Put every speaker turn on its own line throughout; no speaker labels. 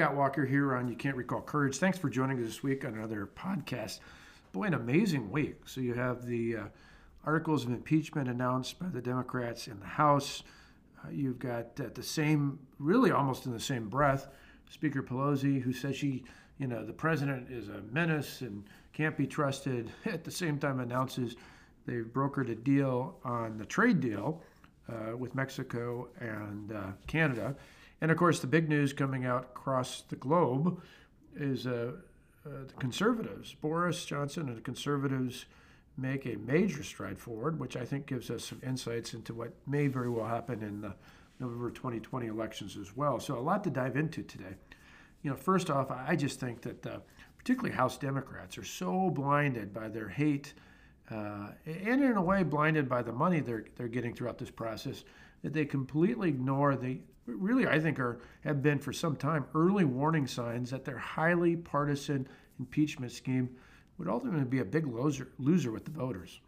Scott Walker here on You Can't Recall Courage. Thanks for joining us this week on another podcast. Boy, an amazing week. So you have the uh, articles of impeachment announced by the Democrats in the House. Uh, you've got at the same, really almost in the same breath, Speaker Pelosi, who says she, you know, the president is a menace and can't be trusted. At the same time, announces they've brokered a deal on the trade deal uh, with Mexico and uh, Canada. And of course, the big news coming out across the globe is uh, uh, the conservatives, Boris Johnson and the conservatives make a major stride forward, which I think gives us some insights into what may very well happen in the November 2020 elections as well. So, a lot to dive into today. You know, first off, I just think that uh, particularly House Democrats are so blinded by their hate uh, and, in a way, blinded by the money they're, they're getting throughout this process that they completely ignore the really I think are have been for some time early warning signs that their highly partisan impeachment scheme would ultimately be a big loser loser with the voters.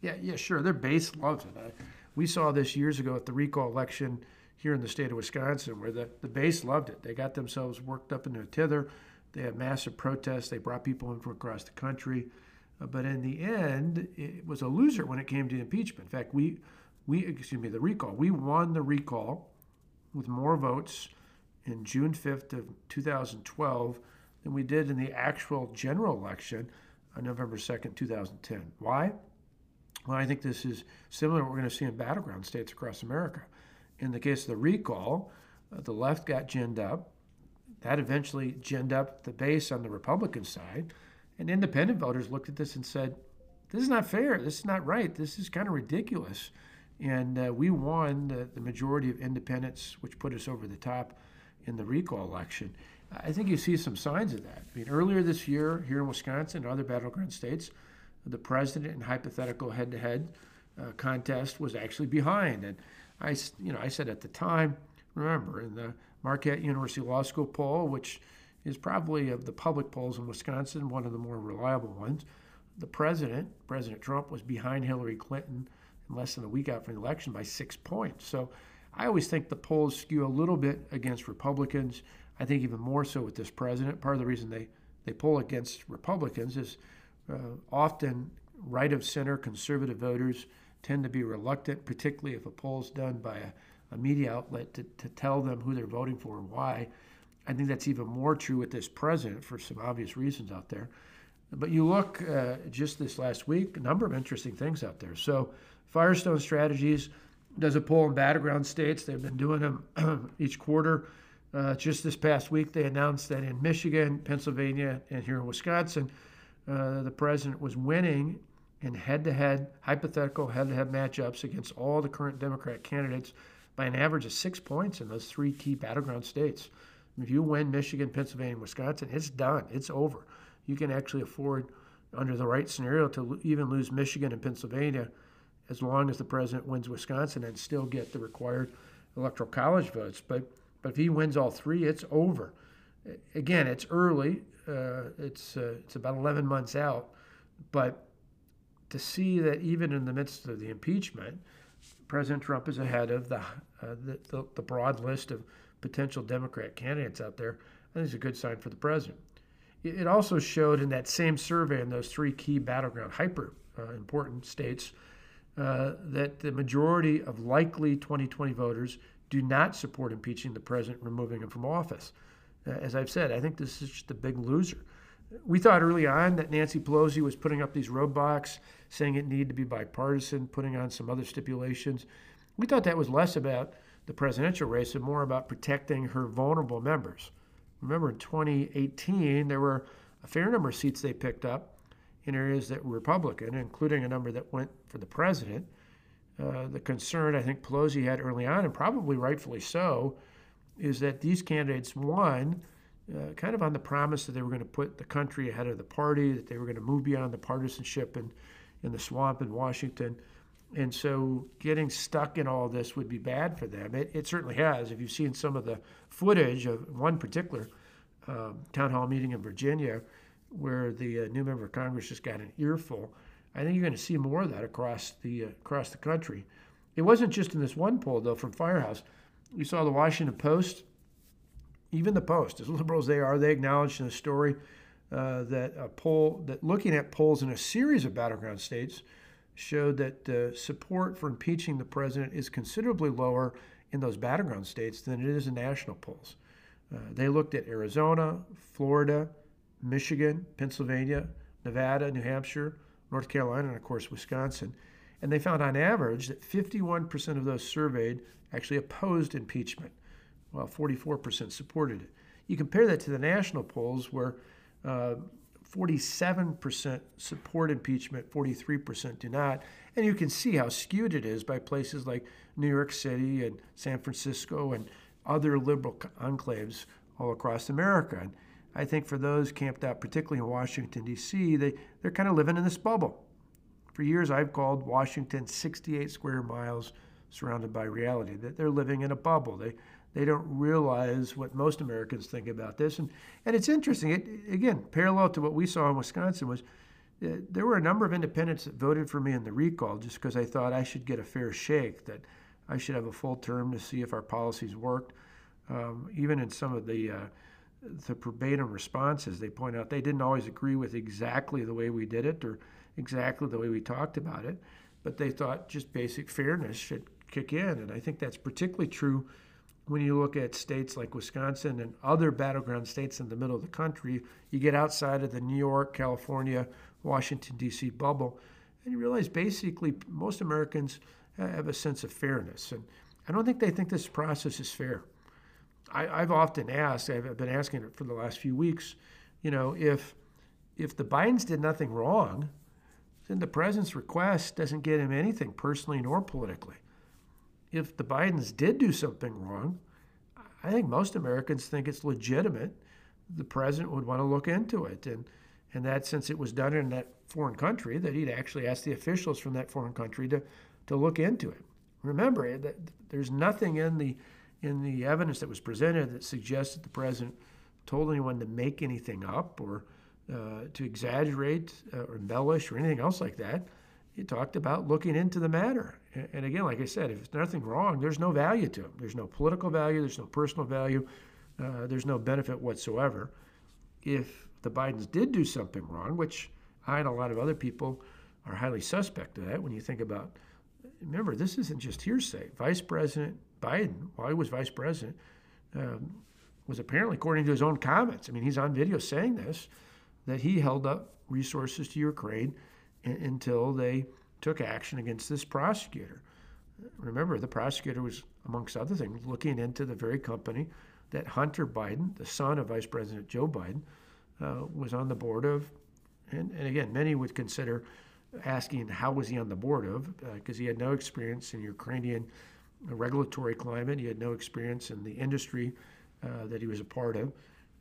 Yeah, yeah, sure, their base loves it. We saw this years ago at the recall election here in the state of Wisconsin, where the, the base loved it. They got themselves worked up into a tither. They had massive protests. They brought people in from across the country. Uh, but in the end, it was a loser when it came to impeachment. In fact, we, we excuse me, the recall. We won the recall with more votes in June 5th of 2012 than we did in the actual general election on November 2nd, 2010. Why? Well, I think this is similar to what we're going to see in battleground states across America. In the case of the recall, uh, the left got ginned up. That eventually ginned up the base on the Republican side. And independent voters looked at this and said, this is not fair. This is not right. This is kind of ridiculous. And uh, we won the, the, majority of independents, which put us over the top in the recall election. I think you see some signs of that. I mean, earlier this year, here in Wisconsin and other battleground states, the president in hypothetical head-to-head uh, contest was actually behind. And I, you know, I said at the time, remember, in the Marquette University Law School poll, which is probably of the public polls in Wisconsin one of the more reliable ones, the president, President Trump, was behind Hillary Clinton less than a week out from the election by six points. So I always think the polls skew a little bit against Republicans. I think even more so with this president. Part of the reason they, they poll against Republicans is uh, often right of center conservative voters tend to be reluctant, particularly if a poll's done by a, a media outlet, to, to tell them who they're voting for and why. I think that's even more true with this president for some obvious reasons out there. But you look uh, just this last week, a number of interesting things out there. So Firehouse Strategies does a poll in battleground states. They've been doing them each quarter. Uh, just this past week, they announced that in Michigan, Pennsylvania, and here in Wisconsin, uh, the president was winning in head-to-head, hypothetical head-to-head matchups against all the current Democrat candidates by an average of six points in those three key battleground states. If you win Michigan, Pennsylvania, and Wisconsin, it's done. It's over. You can actually afford, under the right scenario, to even lose Michigan and Pennsylvania as long as the president wins Wisconsin and still get the required electoral college votes. But but if he wins all three, it's over. Again, it's early. Uh, it's uh, it's about 11 months out, but to see that even in the midst of the impeachment, President Trump is ahead of the, uh, the, the, the broad list of potential Democrat candidates out there. I think it's a good sign for the president. It also showed in that same survey in those three key battleground hyper uh, important states uh, that the majority of likely 2020 voters do not support impeaching the president, removing him from office. Uh, as I've said, I think this is just a big loser. We thought early on that Nancy Pelosi was putting up these roadblocks, saying it needed to be bipartisan, putting on some other stipulations. We thought that was less about the presidential race and more about protecting her vulnerable members. Remember, in 2018, there were a fair number of seats they picked up in areas that were Republican, including a number that went for the president. Uh, the concern I think Pelosi had early on, and probably rightfully so, is that these candidates won uh, kind of on the promise that they were going to put the country ahead of the party, that they were going to move beyond the partisanship and in the swamp in Washington. And so getting stuck in all this would be bad for them. It, it certainly has. If you've seen some of the footage of one particular uh, town hall meeting in Virginia, where the uh, new member of Congress just got an earful. I think you're going to see more of that across the uh, across the country. It wasn't just in this one poll though from Firehouse. We saw the Washington Post even the Post, as liberal as they are, they acknowledged in the story uh, that a poll that looking at polls in a series of battleground states showed that uh, support for impeaching the president is considerably lower in those battleground states than it is in national polls. Uh, they looked at Arizona, Florida, Michigan, Pennsylvania, Nevada, New Hampshire, North Carolina, and of course Wisconsin. And they found on average that 51% of those surveyed actually opposed impeachment, while 44% supported it. You compare that to the national polls where uh, 47% support impeachment, 43% do not. And you can see how skewed it is by places like New York City and San Francisco and other liberal enclaves all across America. And I think for those camped out, particularly in Washington, D.C., they, they're kind of living in this bubble. For years, I've called Washington 68 square miles surrounded by reality, that they're living in a bubble. They, they don't realize what most Americans think about this. And, and it's interesting. It, again, parallel to what we saw in Wisconsin was uh, there were a number of independents that voted for me in the recall just because I thought I should get a fair shake, that I should have a full term to see if our policies worked. Um, even in some of the uh, the verbatim responses, they point out they didn't always agree with exactly the way we did it or exactly the way we talked about it, but they thought just basic fairness should kick in. And I think that's particularly true when you look at states like Wisconsin and other battleground states in the middle of the country, you get outside of the New York, California, Washington, D.C. bubble, and you realize basically most Americans have a sense of fairness. And I don't think they think this process is fair. I, have often asked, I've been asking it for the last few weeks, you know, if if the Bidens did nothing wrong, then the president's request doesn't get him anything personally nor politically if the Bidens did do something wrong, I think most Americans think it's legitimate. The president would want to look into it, and and that since it was done in that foreign country, that he'd actually ask the officials from that foreign country to to look into it. Remember eh, that there's nothing in the in the evidence that was presented that suggests that the president told anyone to make anything up or uh, to exaggerate uh, or embellish or anything else like that he talked about looking into the matter. And again, like I said, if there's nothing wrong, there's no value to him. There's no political value, there's no personal value, uh, there's no benefit whatsoever. If the Bidens did do something wrong, which I and a lot of other people are highly suspect of that when you think about, remember, this isn't just hearsay. Vice President Biden, while he was vice president, um, was apparently, according to his own comments, I mean, he's on video saying this, that he held up resources to Ukraine until they took action against this prosecutor. Remember, the prosecutor was, amongst other things, looking into the very company that Hunter Biden, the son of Vice President Joe Biden, uh, was on the board of. And, and, again, many would consider asking how was he on the board of, because uh, he had no experience in Ukrainian regulatory climate. He had no experience in the industry uh, that he was a part of.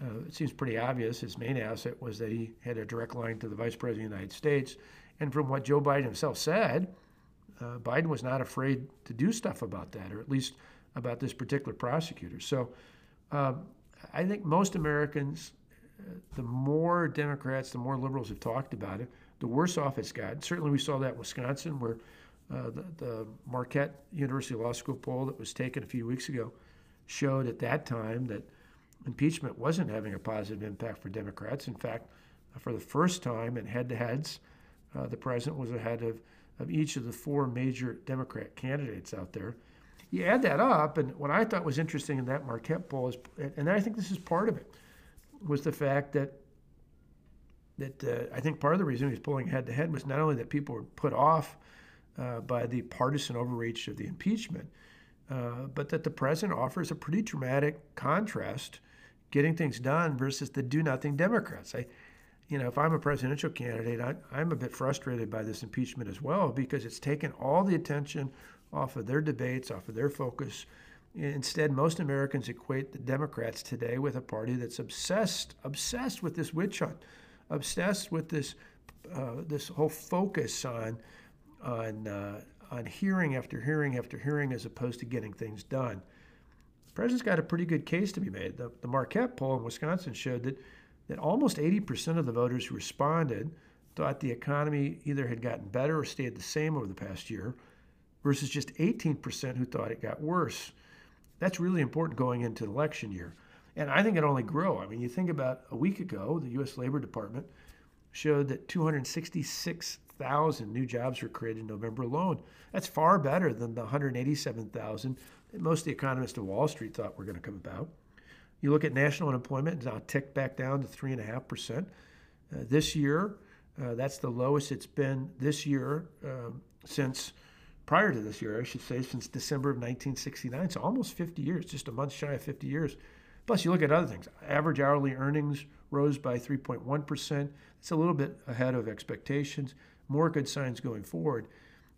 Uh, it seems pretty obvious his main asset was that he had a direct line to the Vice President of the United States and from what Joe Biden himself said, uh, Biden was not afraid to do stuff about that, or at least about this particular prosecutor. So um, I think most Americans, uh, the more Democrats, the more liberals have talked about it, the worse off it's gotten. Certainly, we saw that in Wisconsin, where uh, the, the, Marquette University Law School poll that was taken a few weeks ago showed at that time that impeachment wasn't having a positive impact for Democrats. In fact, for the first time in head to heads, uh, the president was ahead of, of each of the four major Democrat candidates out there. You add that up, and what I thought was interesting in that Marquette poll is, and I think this is part of it, was the fact that that uh, I think part of the reason he was pulling head to head was not only that people were put off uh, by the partisan overreach of the impeachment, uh, but that the president offers a pretty dramatic contrast getting things done versus the do nothing Democrats. I, you know, if I'm a presidential candidate, I, I'm a bit frustrated by this impeachment as well because it's taken all the attention off of their debates, off of their focus. Instead, most Americans equate the Democrats today with a party that's obsessed, obsessed with this witch hunt, obsessed with this, uh, this whole focus on, on, uh, on hearing after hearing after hearing, as opposed to getting things done. The president's got a pretty good case to be made. The, the Marquette poll in Wisconsin showed that that almost 80% of the voters who responded thought the economy either had gotten better or stayed the same over the past year, versus just 18% who thought it got worse. That's really important going into election year. And I think it only grow. I mean, you think about a week ago, the U.S. Labor Department showed that 266,000 new jobs were created in November alone. That's far better than the 187,000 that most of the economists of Wall Street thought were going to come about. You look at national unemployment, it's now ticked back down to 3.5%. Uh, this year, uh, that's the lowest it's been this year uh, since prior to this year, I should say, since December of 1969. So almost 50 years, just a month shy of 50 years. Plus, you look at other things. Average hourly earnings rose by 3.1%. It's a little bit ahead of expectations. More good signs going forward.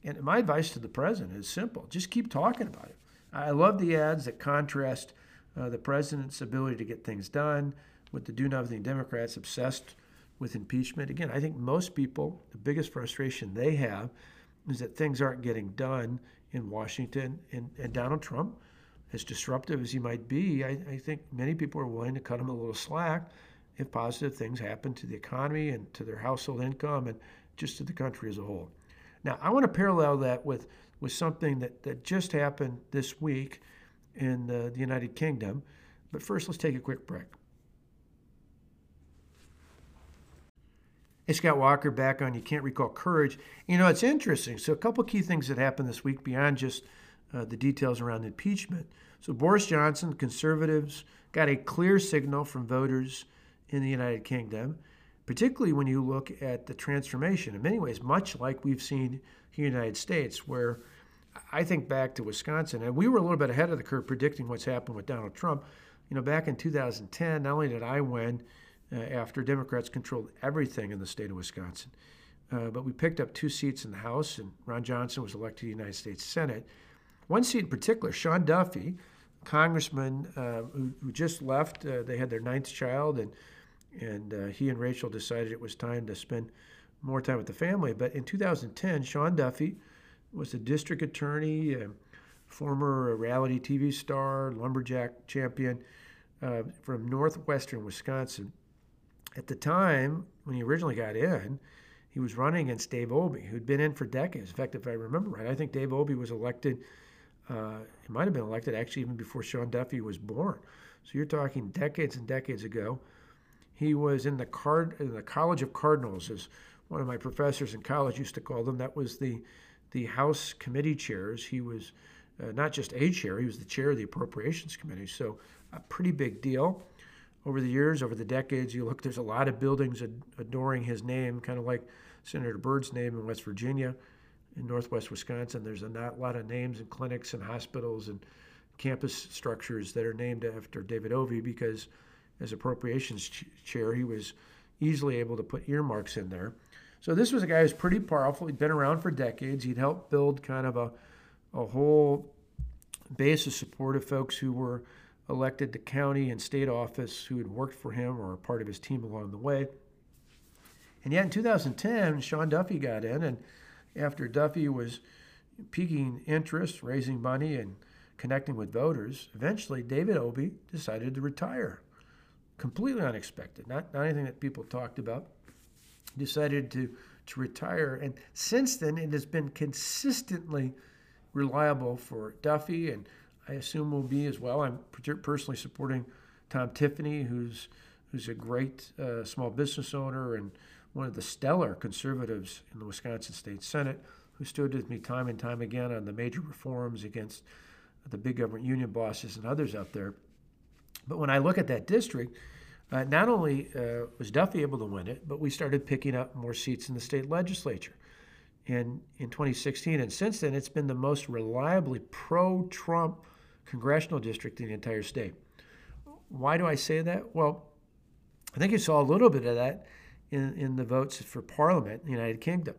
And my advice to the president is simple just keep talking about it. I love the ads that contrast uh, the president's ability to get things done with the do nothing Democrats obsessed with impeachment. Again, I think most people, the biggest frustration they have is that things aren't getting done in Washington. And, and Donald Trump, as disruptive as he might be, I, I think many people are willing to cut him a little slack if positive things happen to the economy and to their household income and just to the country as a whole. Now, I want to parallel that with, with something that, that just happened this week in the, United Kingdom. But first, let's take a quick break. Hey, Scott Walker back on You Can't Recall Courage. You know, it's interesting. So, a couple key things that happened this week beyond just uh, the details around impeachment. So, Boris Johnson, conservatives, got a clear signal from voters in the United Kingdom, particularly when you look at the transformation, in many ways, much like we've seen here in the United States, where I think back to Wisconsin, and we were a little bit ahead of the curve predicting what's happened with Donald Trump. You know, back in 2010, not only did I win uh, after Democrats controlled everything in the state of Wisconsin, uh, but we picked up two seats in the House, and Ron Johnson was elected to the United States Senate. One seat in particular, Sean Duffy, congressman uh, who, who, just left, uh, they had their ninth child, and and uh, he and Rachel decided it was time to spend more time with the family. But in 2010, Sean Duffy was a district attorney, former reality TV star, lumberjack champion uh, from northwestern Wisconsin. At the time, when he originally got in, he was running against Dave Obey, who'd been in for decades. In fact, if I remember right, I think Dave Obey was elected, uh, he might have been elected actually even before Sean Duffy was born. So you're talking decades and decades ago. He was in the, card, in the College of Cardinals, as one of my professors in college used to call them. That was the the House committee chairs. He was uh, not just a chair, he was the chair of the Appropriations Committee. So, a pretty big deal. Over the years, over the decades, you look, there's a lot of buildings ad- adoring his name, kind of like Senator Byrd's name in West Virginia. In northwest Wisconsin, there's a lot of names and clinics and hospitals and campus structures that are named after David Obey because, as appropriations ch- chair, he was easily able to put earmarks in there. So this was a guy who's pretty powerful. He'd been around for decades. He'd helped build kind of a, a whole base of support of folks who were elected to county and state office who had worked for him or part of his team along the way. And yet in 2010, Sean Duffy got in, and after Duffy was piquing interest, raising money, and connecting with voters, eventually David Obey decided to retire. Completely unexpected, not, not anything that people talked about decided to, to retire. And since then, it has been consistently reliable for Duffy, and I assume will be as well. I'm personally supporting Tom Tiffany, who's who's a great uh, small business owner and one of the stellar conservatives in the Wisconsin State Senate, who stood with me time and time again on the major reforms against the big government union bosses and others out there. But when I look at that district, uh, not only uh, was Duffy able to win it, but we started picking up more seats in the state legislature in, in 2016. And since then, it's been the most reliably pro Trump congressional district in the entire state. Why do I say that? Well, I think you saw a little bit of that in, in the votes for parliament in the United Kingdom,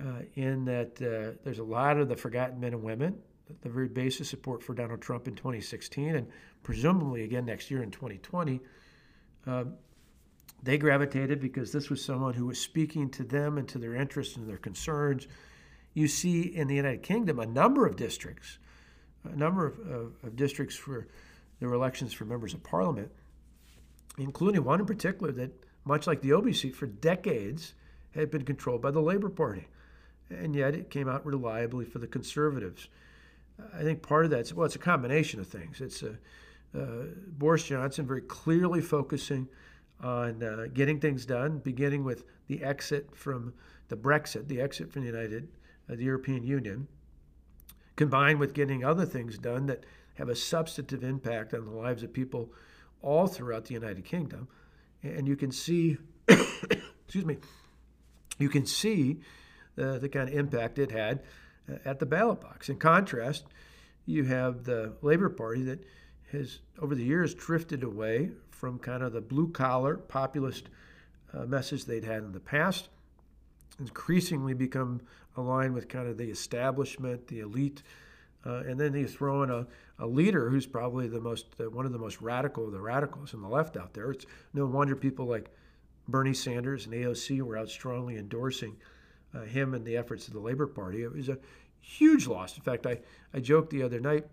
uh, in that uh, there's a lot of the forgotten men and women, the very basis support for Donald Trump in 2016, and presumably again next year in 2020 uh, they gravitated because this was someone who was speaking to them and to their interests and their concerns. You see in the United Kingdom a number of districts, a number of, of, of districts for there were elections for members of parliament, including one in particular that, much like the Obey seat, for decades had been controlled by the Labour Party. And yet it came out reliably for the Conservatives. I think part of that's, well, it's a combination of things. It's a, Boris Johnson very clearly focusing on uh, getting things done, beginning with the exit from the Brexit, the exit from the United, uh, the European Union, combined with getting other things done that have a substantive impact on the lives of people all throughout the United Kingdom. And you can see, excuse me, you can see uh, the kind of impact it had uh, at the ballot box. In contrast, you have the Labor Party that has, over the years, drifted away from kind of the blue collar populist uh, message they'd had in the past, increasingly become aligned with kind of the establishment, the elite. Uh, and then you throw in a, a leader who's probably the most uh, one of the most radical of the radicals on the left out there. It's no wonder people like Bernie Sanders and AOC were out strongly endorsing uh, him and the efforts of the Labor Party. It was a huge loss. In fact, I, I joked the other night,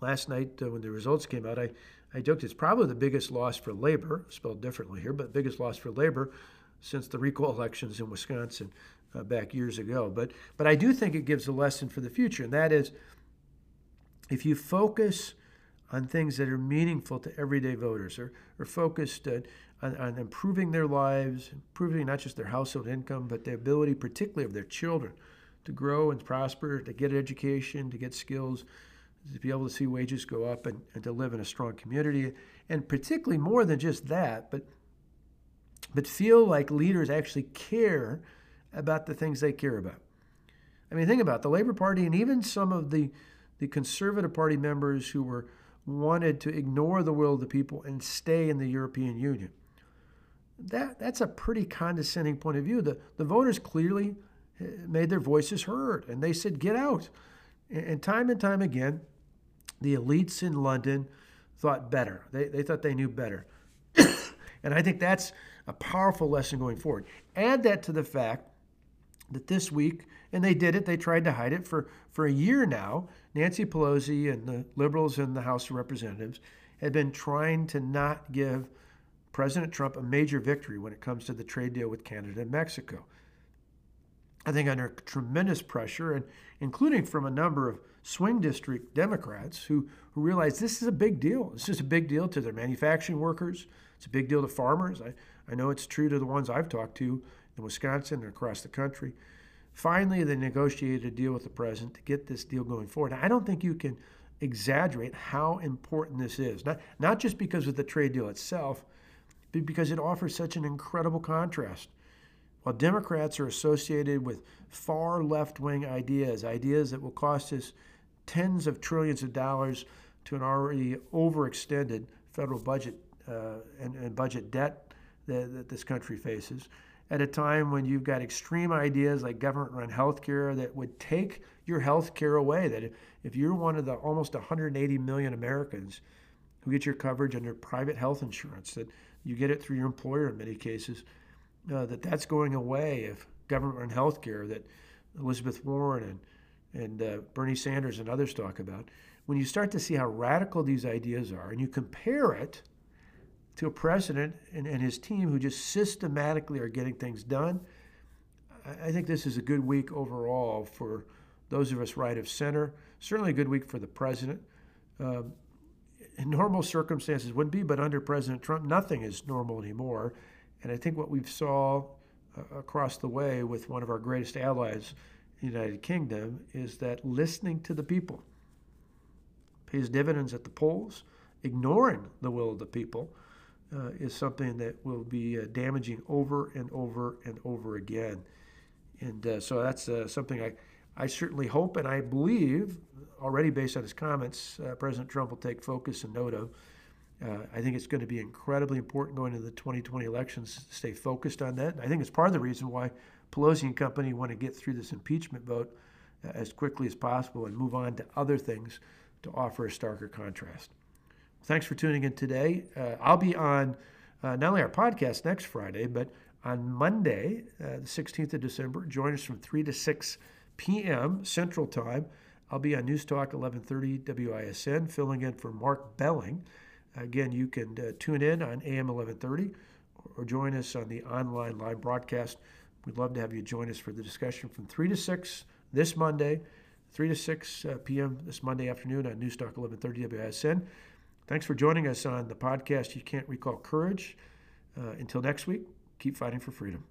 last night uh, when the results came out, I, I joked it's probably the biggest loss for labor, spelled differently here, but biggest loss for labor since the recall elections in Wisconsin uh, back years ago. But but I do think it gives a lesson for the future, and that is if you focus on things that are meaningful to everyday voters, or, or focused uh, on, on improving their lives, improving not just their household income, but the ability, particularly of their children, to grow and prosper, to get education, to get skills, to be able to see wages go up and, and to live in a strong community. And particularly more than just that, but but feel like leaders actually care about the things they care about. I mean, think about it. the Labor Party and even some of the, the Conservative Party members who were wanted to ignore the will of the people and stay in the European Union. That, that's a pretty condescending point of view. The, the voters clearly eh, made their voices heard and they said, get out. And, and time and time again, the elites in London thought better. They, they thought they knew better. and I think that's a powerful lesson going forward. Add that to the fact that this week, and they did it, they tried to hide it for, for a year now. Nancy Pelosi and the liberals in the House of Representatives had been trying to not give President Trump a major victory when it comes to the trade deal with Canada and Mexico. I think under tremendous pressure, and including from a number of swing district Democrats who, who realize this is a big deal. This is a big deal to their manufacturing workers. It's a big deal to farmers. I, I know it's true to the ones I've talked to in Wisconsin and across the country. Finally, they negotiated a deal with the president to get this deal going forward. I don't think you can exaggerate how important this is, not, not just because of the trade deal itself, but because it offers such an incredible contrast. While Democrats are associated with far left wing ideas, ideas that will cost us tens of trillions of dollars to an already overextended federal budget uh, and, and budget debt that, that this country faces at a time when you've got extreme ideas like government run healthcare that would take your health care away. That if you're one of the almost 180 million Americans who get your coverage under private health insurance, that you get it through your employer in many cases, uh, that that's going away if government run healthcare that Elizabeth Warren and, and uh, Bernie Sanders and others talk about. When you start to see how radical these ideas are and you compare it to a president and, and his team who just systematically are getting things done. I think this is a good week overall for those of us right of center. Certainly a good week for the president. Um, in normal circumstances wouldn't be, but under President Trump, nothing is normal anymore. And I think what we've saw uh, across the way with one of our greatest allies, the United Kingdom, is that listening to the people pays dividends at the polls, ignoring the will of the people uh, is something that will be uh, damaging over and over and over again. And uh, so that's uh, something I, I certainly hope and I believe, already based on his comments, uh, President Trump will take focus and note of. Uh, I think it's going to be incredibly important going into the 2020 elections to stay focused on that. And I think it's part of the reason why Pelosi and company want to get through this impeachment vote as quickly as possible and move on to other things to offer a starker contrast. Thanks for tuning in today. Uh, I'll be on uh, not only our podcast next Friday, but on Monday, uh, the 16th of December. Join us from 3 to 6 p.m. Central Time. I'll be on News Talk 1130 WISN, filling in for Mark Belling. Again, you can uh, tune in on AM 1130 or join us on the online live broadcast. We'd love to have you join us for the discussion from 3 to 6 this Monday, 3 to 6 uh, p.m. this Monday afternoon on Newstalk 1130 WSN. Thanks for joining us on the podcast. You can't recall courage. Uh, until next week, keep fighting for freedom.